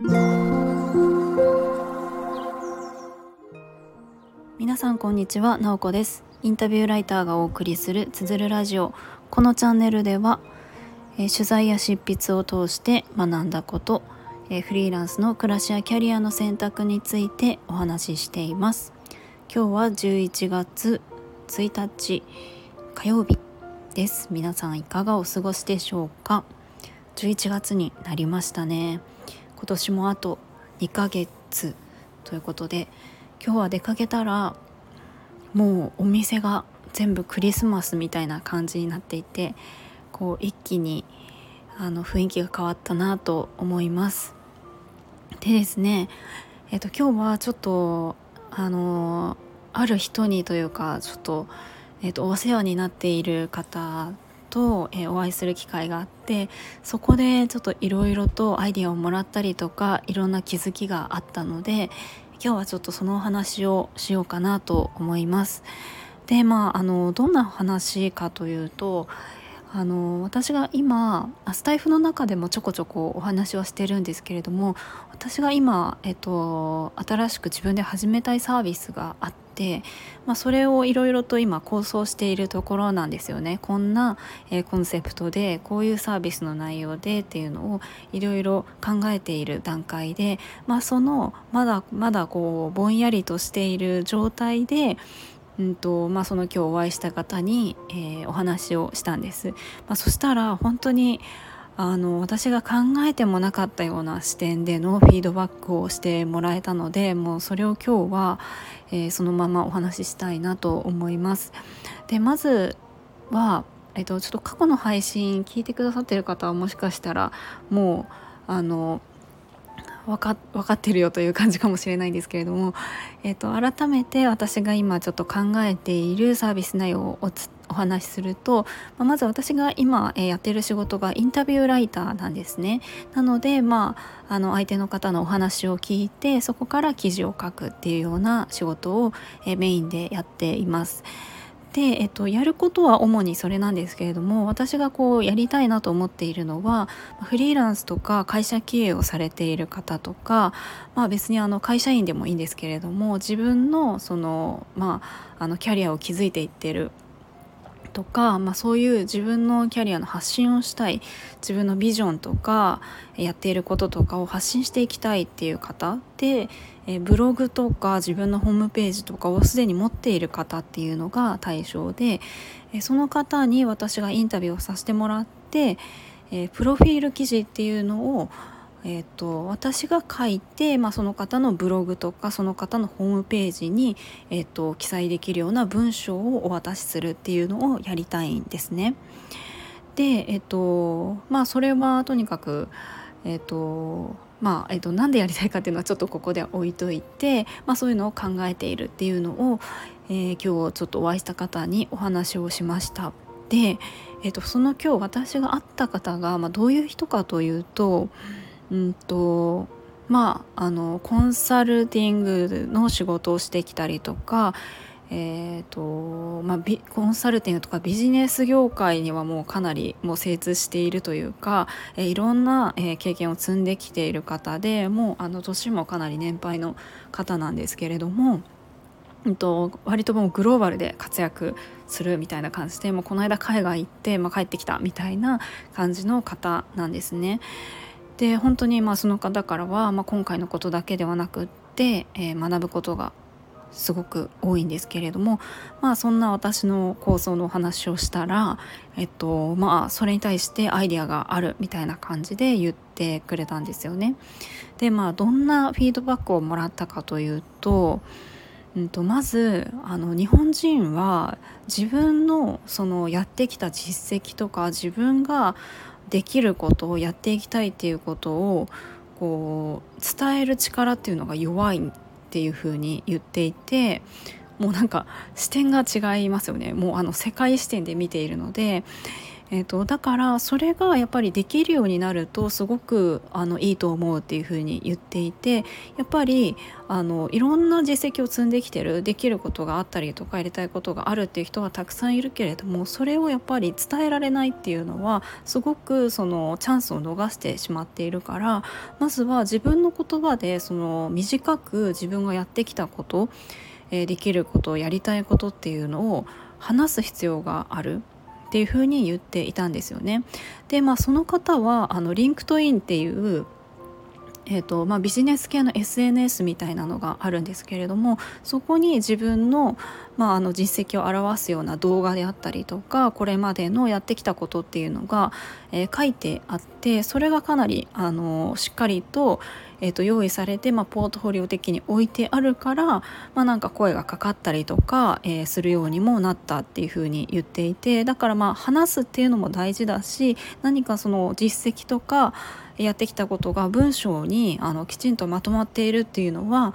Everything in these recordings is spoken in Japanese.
皆さんこんにちは、なおこです。インタビューライターがお送りするつづるラジオ。このチャンネルでは、えー、取材や執筆を通して学んだこと、えー、フリーランスの暮らしやキャリアの選択についてお話ししています。今日は11月1日火曜日です。皆さんいかがお過ごしでしょうか？11月になりましたね。今年もあと2ヶ月ということで今日は出かけたらもうお店が全部クリスマスみたいな感じになっていてこう一気にあの雰囲気が変わったなと思います。でですねえっと今日はちょっとあのある人にというかちょっと,、えっとお世話になっている方と、えー、お会いする機会があってそこでちょっといろいろとアイディアをもらったりとかいろんな気づきがあったので今日はちょっとそのお話をしようかなと思います。でまああのどんな話かというとあの私が今スタイフの中でもちょこちょこお話はしてるんですけれども私が今、えっと、新しく自分で始めたいサービスがあって、まあ、それをいろいろと今構想しているところなんですよね。こんな、えー、コンセプトでこういうサービスの内容でっていうのをいろいろ考えている段階で、まあ、そのまだまだこうぼんやりとしている状態でうんとまあ、その今日お会いした方に、えー、お話をしたんです、まあ、そしたら本当にあの私が考えてもなかったような視点でのフィードバックをしてもらえたのでもうそれを今日は、えー、そのままお話ししたいなと思います。でまずは、えー、とちょっと過去の配信聞いてくださってる方はもしかしたらもうあの分か分かってるよという感じかもしれないんですけれども、えーと、改めて私が今ちょっと考えているサービス内容をおお話しすると、まあ、まず私が今、えー、やってる仕事がインタビューライターなんですね。なので、まあ、あの相手の方のお話を聞いてそこから記事を書くっていうような仕事を、えー、メインでやっています。で、えっと、やることは主にそれなんですけれども私がこうやりたいなと思っているのはフリーランスとか会社経営をされている方とか、まあ、別にあの会社員でもいいんですけれども自分のその、まあ、あのキャリアを築いていってるとか、まあ、そういう自分のキャリアの発信をしたい自分のビジョンとかやっていることとかを発信していきたいっていう方でえブログとか自分のホームページとかをすでに持っている方っていうのが対象で、えその方に私がインタビューをさせてもらって、えプロフィール記事っていうのをえーと、私が書いて、まあ、その方のブログとかその方のホームページに、えーと、記載できるような文章をお渡しするっていうのをやりたいんですね。で、えーとまあ、それはとにかく、えーとまあえーと、なんでやりたいかっていうのはちょっとここで置いといて、まあ、そういうのを考えているっていうのを、えー、今日ちょっとお会いした方にお話をしました。で、えーと、その今日私が会った方が、まあ、どういう人かというとうんとまああのコンサルティングの仕事をしてきたりとかえーとまあ、コンサルティングとかビジネス業界にはもうかなりもう精通しているというか、え、いろんな、え、経験を積んできている方でもうあの年もかなり年配の方なんですけれども、うんと、割ともうグローバルで活躍するみたいな感じでもうこの間海外行って、まあ、帰ってきたみたいな感じの方なんですね。で本当にまあその方からは、まあ、今回のことだけではなくって、えー、学ぶことがすごく多いんですけれどもまあそんな私の構想のお話をしたらえっとまあそれに対してアイディアがあるみたいな感じで言ってくれたんですよね。でまあどんなフィードバックをもらったかというと,、うんと、まずあの日本人は自分のそのやってきた実績とか自分ができることをやっていきたいっていうことをこう伝える力っていうのが弱いっていうふうに言っていてもうなんか視点が違いますよね。もうあの世界視点で見ているのでえーと、だからそれがやっぱりできるようになるとすごくあのいいと思うっていうふうに言っていてやっぱりあのいろんな実績を積んできてるできることがあったりとかやりたいことがあるっていう人はたくさんいるけれどもそれをやっぱり伝えられないっていうのはすごくそのチャンスを逃してしまっているからまずは自分の言葉でその短く自分がやってきたこと、えー、できることやりたいことっていうのを話す必要がある。っていうふうに言っていたんですよね。でまあその方はあの LinkedIn っていうえーとまあ、ビジネス系の SNS みたいなのがあるんですけれどもそこに自分の,、まあ、あの実績を表すような動画であったりとかこれまでのやってきたことっていうのが、えー、書いてあってそれがかなりあのしっかりと,、えー、と用意されて、まあ、ポートフォリオ的に置いてあるから、まあ、なんか声がかかったりとか、えー、するようにもなったっていうふうに言っていてだからまあ話すっていうのも大事だし何かその実績とかやってきたことが文章にあのきちんとまとまっているっていうのは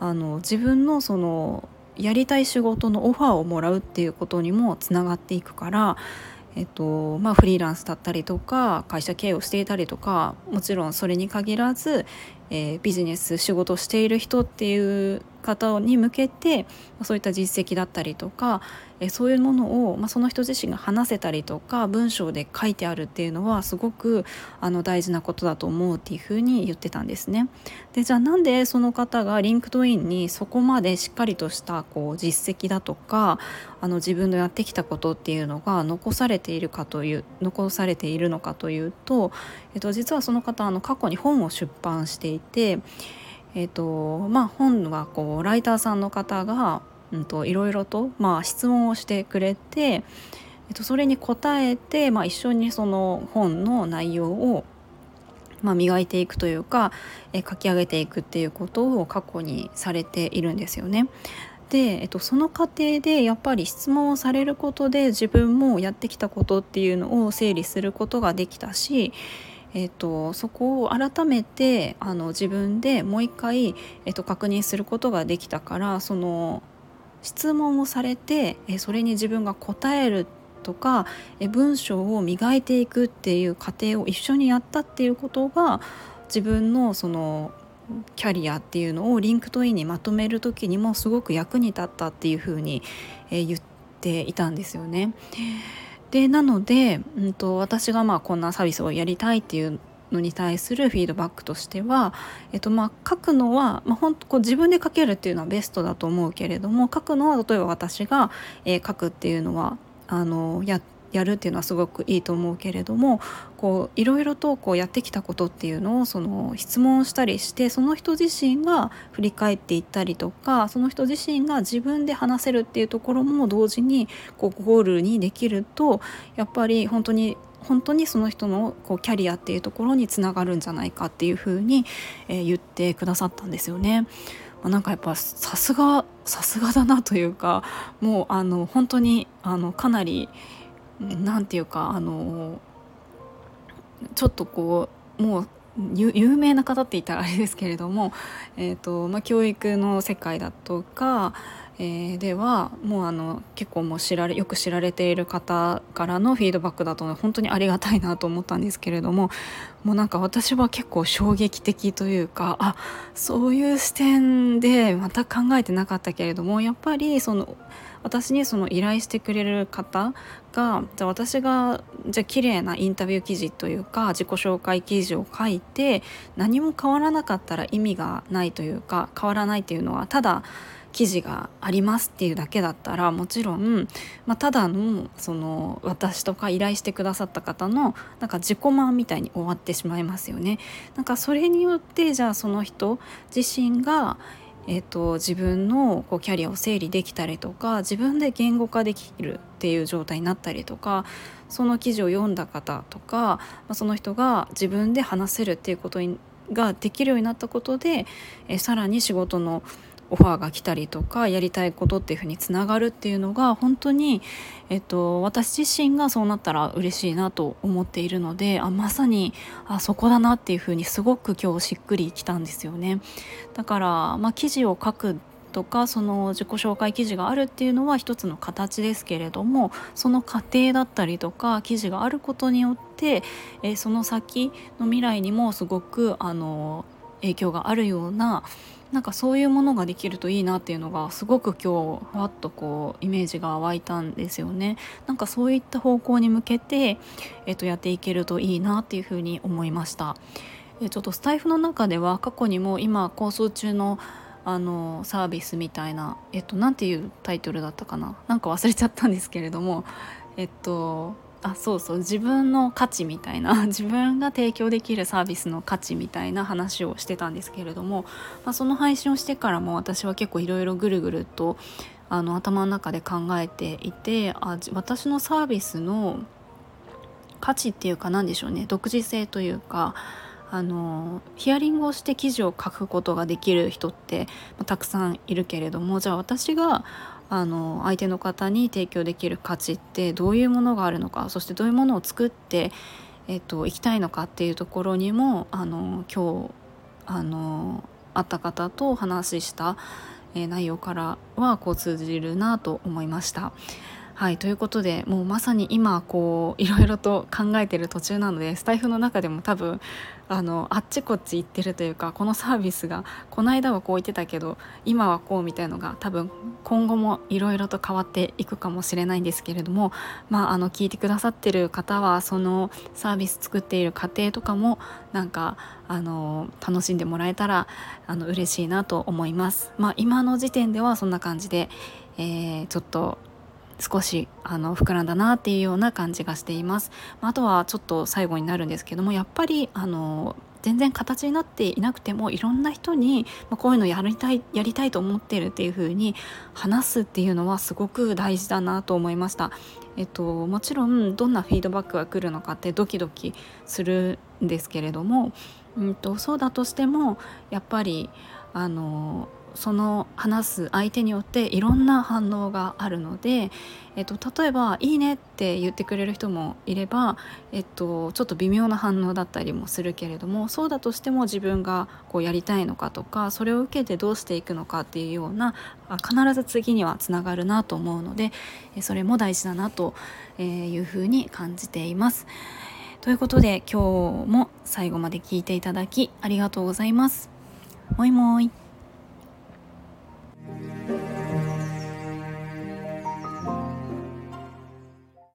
あの自分のそのやりたい仕事のオファーをもらうっていうことにもつながっていくから、えっとまあ、フリーランスだったりとか会社経営をしていたりとかもちろんそれに限らず、えー、ビジネス仕事をしている人っていう方に向けてそういった実績だったりとかえそういうものを、まあ、その人自身が話せたりとか文章で書いてあるっていうのはすごくあの大事なことだと思うっていうふうに言ってたんですね。でじゃあなんでその方が LinkedIn にそこまでしっかりとしたこう実績だとかあの自分のやってきたことっていうのが残されているかという残されているのかというと、えっと、実はその方あの過去に本を出版していて。えーとまあ、本はこうライターさんの方が、いろいろと、まあ、質問をしてくれて、えーと、それに答えて、まあ、一緒にその本の内容を、まあ、磨いていくというか、えー、書き上げていくっていうことを過去にされているんですよね。で、えっと、その過程でやっぱり質問をされることで自分もやってきたことっていうのを整理することができたしえーと、そこを改めてあの自分でもう一回、えーと、確認することができたからその質問をされて、えそれに自分が答えるとか、え文章を磨いていくっていう過程を一緒にやったっていうことが自分のそのキャリアっていうのを LinkedIn にまとめる時にもすごく役に立ったっていうふうに、え言っていたんですよね。でなので、うんと、私がまあこんなサービスをやりたいっていうのに対するフィードバックとしては、えっと、まあ書くのは、まあ、本当こう自分で書けるっていうのはベストだと思うけれども書くのは例えば私が、えー、書くっていうのはあのややるっていうのはすごくいいと思うけれどもこういろいろとこうやってきたことっていうのをその質問したりしてその人自身が振り返っていったりとかその人自身が自分で話せるっていうところも同時にこうゴールにできるとやっぱり本当に本当にその人のこうキャリアっていうところにつながるんじゃないかっていうふうに、えー、言ってくださったんですよね。まあ、なんかやっぱさすがさすがだなというかもうあの本当にあのかなり何て言うかあのちょっとこうもう有名な方って言ったらあれですけれども、えーとまあ、教育の世界だとか、えー、ではもうあの結構もう知られよく知られている方からのフィードバックだと本当にありがたいなと思ったんですけれどももうなんか私は結構衝撃的というかあそういう視点でまた考えてなかったけれどもやっぱりその私にその依頼してくれる方がじゃあ私がじゃあ綺麗なインタビュー記事というか自己紹介記事を書いて何も変わらなかったら意味がないというか変わらないっていうのはただ記事がありますっていうだけだったらもちろん、まあ、ただのその私とか依頼してくださった方のなんか自己満みたいに終わってしまいますよね。なんかそれによってじゃあその人自身がえーと、自分のこうキャリアを整理できたりとか自分で言語化できるっていう状態になったりとかその記事を読んだ方とか、まあ、その人が自分で話せるっていうことができるようになったことで、えー、さらに仕事のオファーが来たりとかやりたいことっていうふうにつながるっていうのが本当に、えっと、私自身がそうなったら嬉しいなと思っているのであまさにあそこだなっていうふうにすごく今日しっくりきたんですよね。だから、まあ、記事を書くとかその自己紹介記事があるっていうのは一つの形ですけれどもその過程だったりとか記事があることによって、えその先の未来にもすごくあの影響があるようななんかそういうものができるといいなっていうのがすごく今日ふわっとこうイメージが湧いたんですよね。なんかそういった方向に向けて、えっと、やっていけるといいなっていうふうに思いました。ちょっとスタイフの中では過去にも今構想中のあのサービスみたいなえっと何ていうタイトルだったかな？なんか忘れちゃったんですけれどもえっとあそうそう。自分の価値みたいな 自分が提供できるサービスの価値みたいな話をしてたんですけれども、まあ、その配信をしてからも私は結構いろいろぐるぐるとあの頭の中で考えていてあ私のサービスの価値っていうか何でしょうね。独自性というかあのヒアリングをして記事を書くことができる人って、まあ、たくさんいるけれどもじゃあ私があの相手の方に提供できる価値ってどういうものがあるのかそしてどういうものを作って、えっと、いきたいのかっていうところにもあの今日あの会った方とお話しした、えー、内容からはこう通じるなと思いました。はいということでもうまさに今こういろいろと考えてる途中なのでスタイフの中でも多分あのあっちこっち行ってるというかこのサービスがこの間はこう言ってたけど今はこうみたいのが多分今後もいろいろと変わっていくかもしれないんですけれどもまああの聞いてくださってる方はそのサービス作っている過程とかもなんかあの楽しんでもらえたらあの嬉しいなと思います。まあ、今の時点ではそんな感じで、えー、ちょっと少しあの膨らんだなっていうような感じがしています。あとはちょっと最後になるんですけどもやっぱりあの全然形になっていなくてもいろんな人にまこういうのやりたいやりたいと思ってるっていう風に話すっていうのはすごく大事だなと思いました。えっと、もちろんどんなフィードバックが来るのかってドキドキするんですけれども、うんと、そうだとしてもやっぱりあのその話す相手によっていろんな反応があるので、えっと、例えば「いいね」って言ってくれる人もいれば、えっと、ちょっと微妙な反応だったりもするけれどもそうだとしても自分がこうやりたいのかとかそれを受けてどうしていくのかっていうような必ず次にはつながるなと思うのでそれも大事だなというふうに感じています。ということで今日も最後まで聞いていただきありがとうございます。もいもい。Música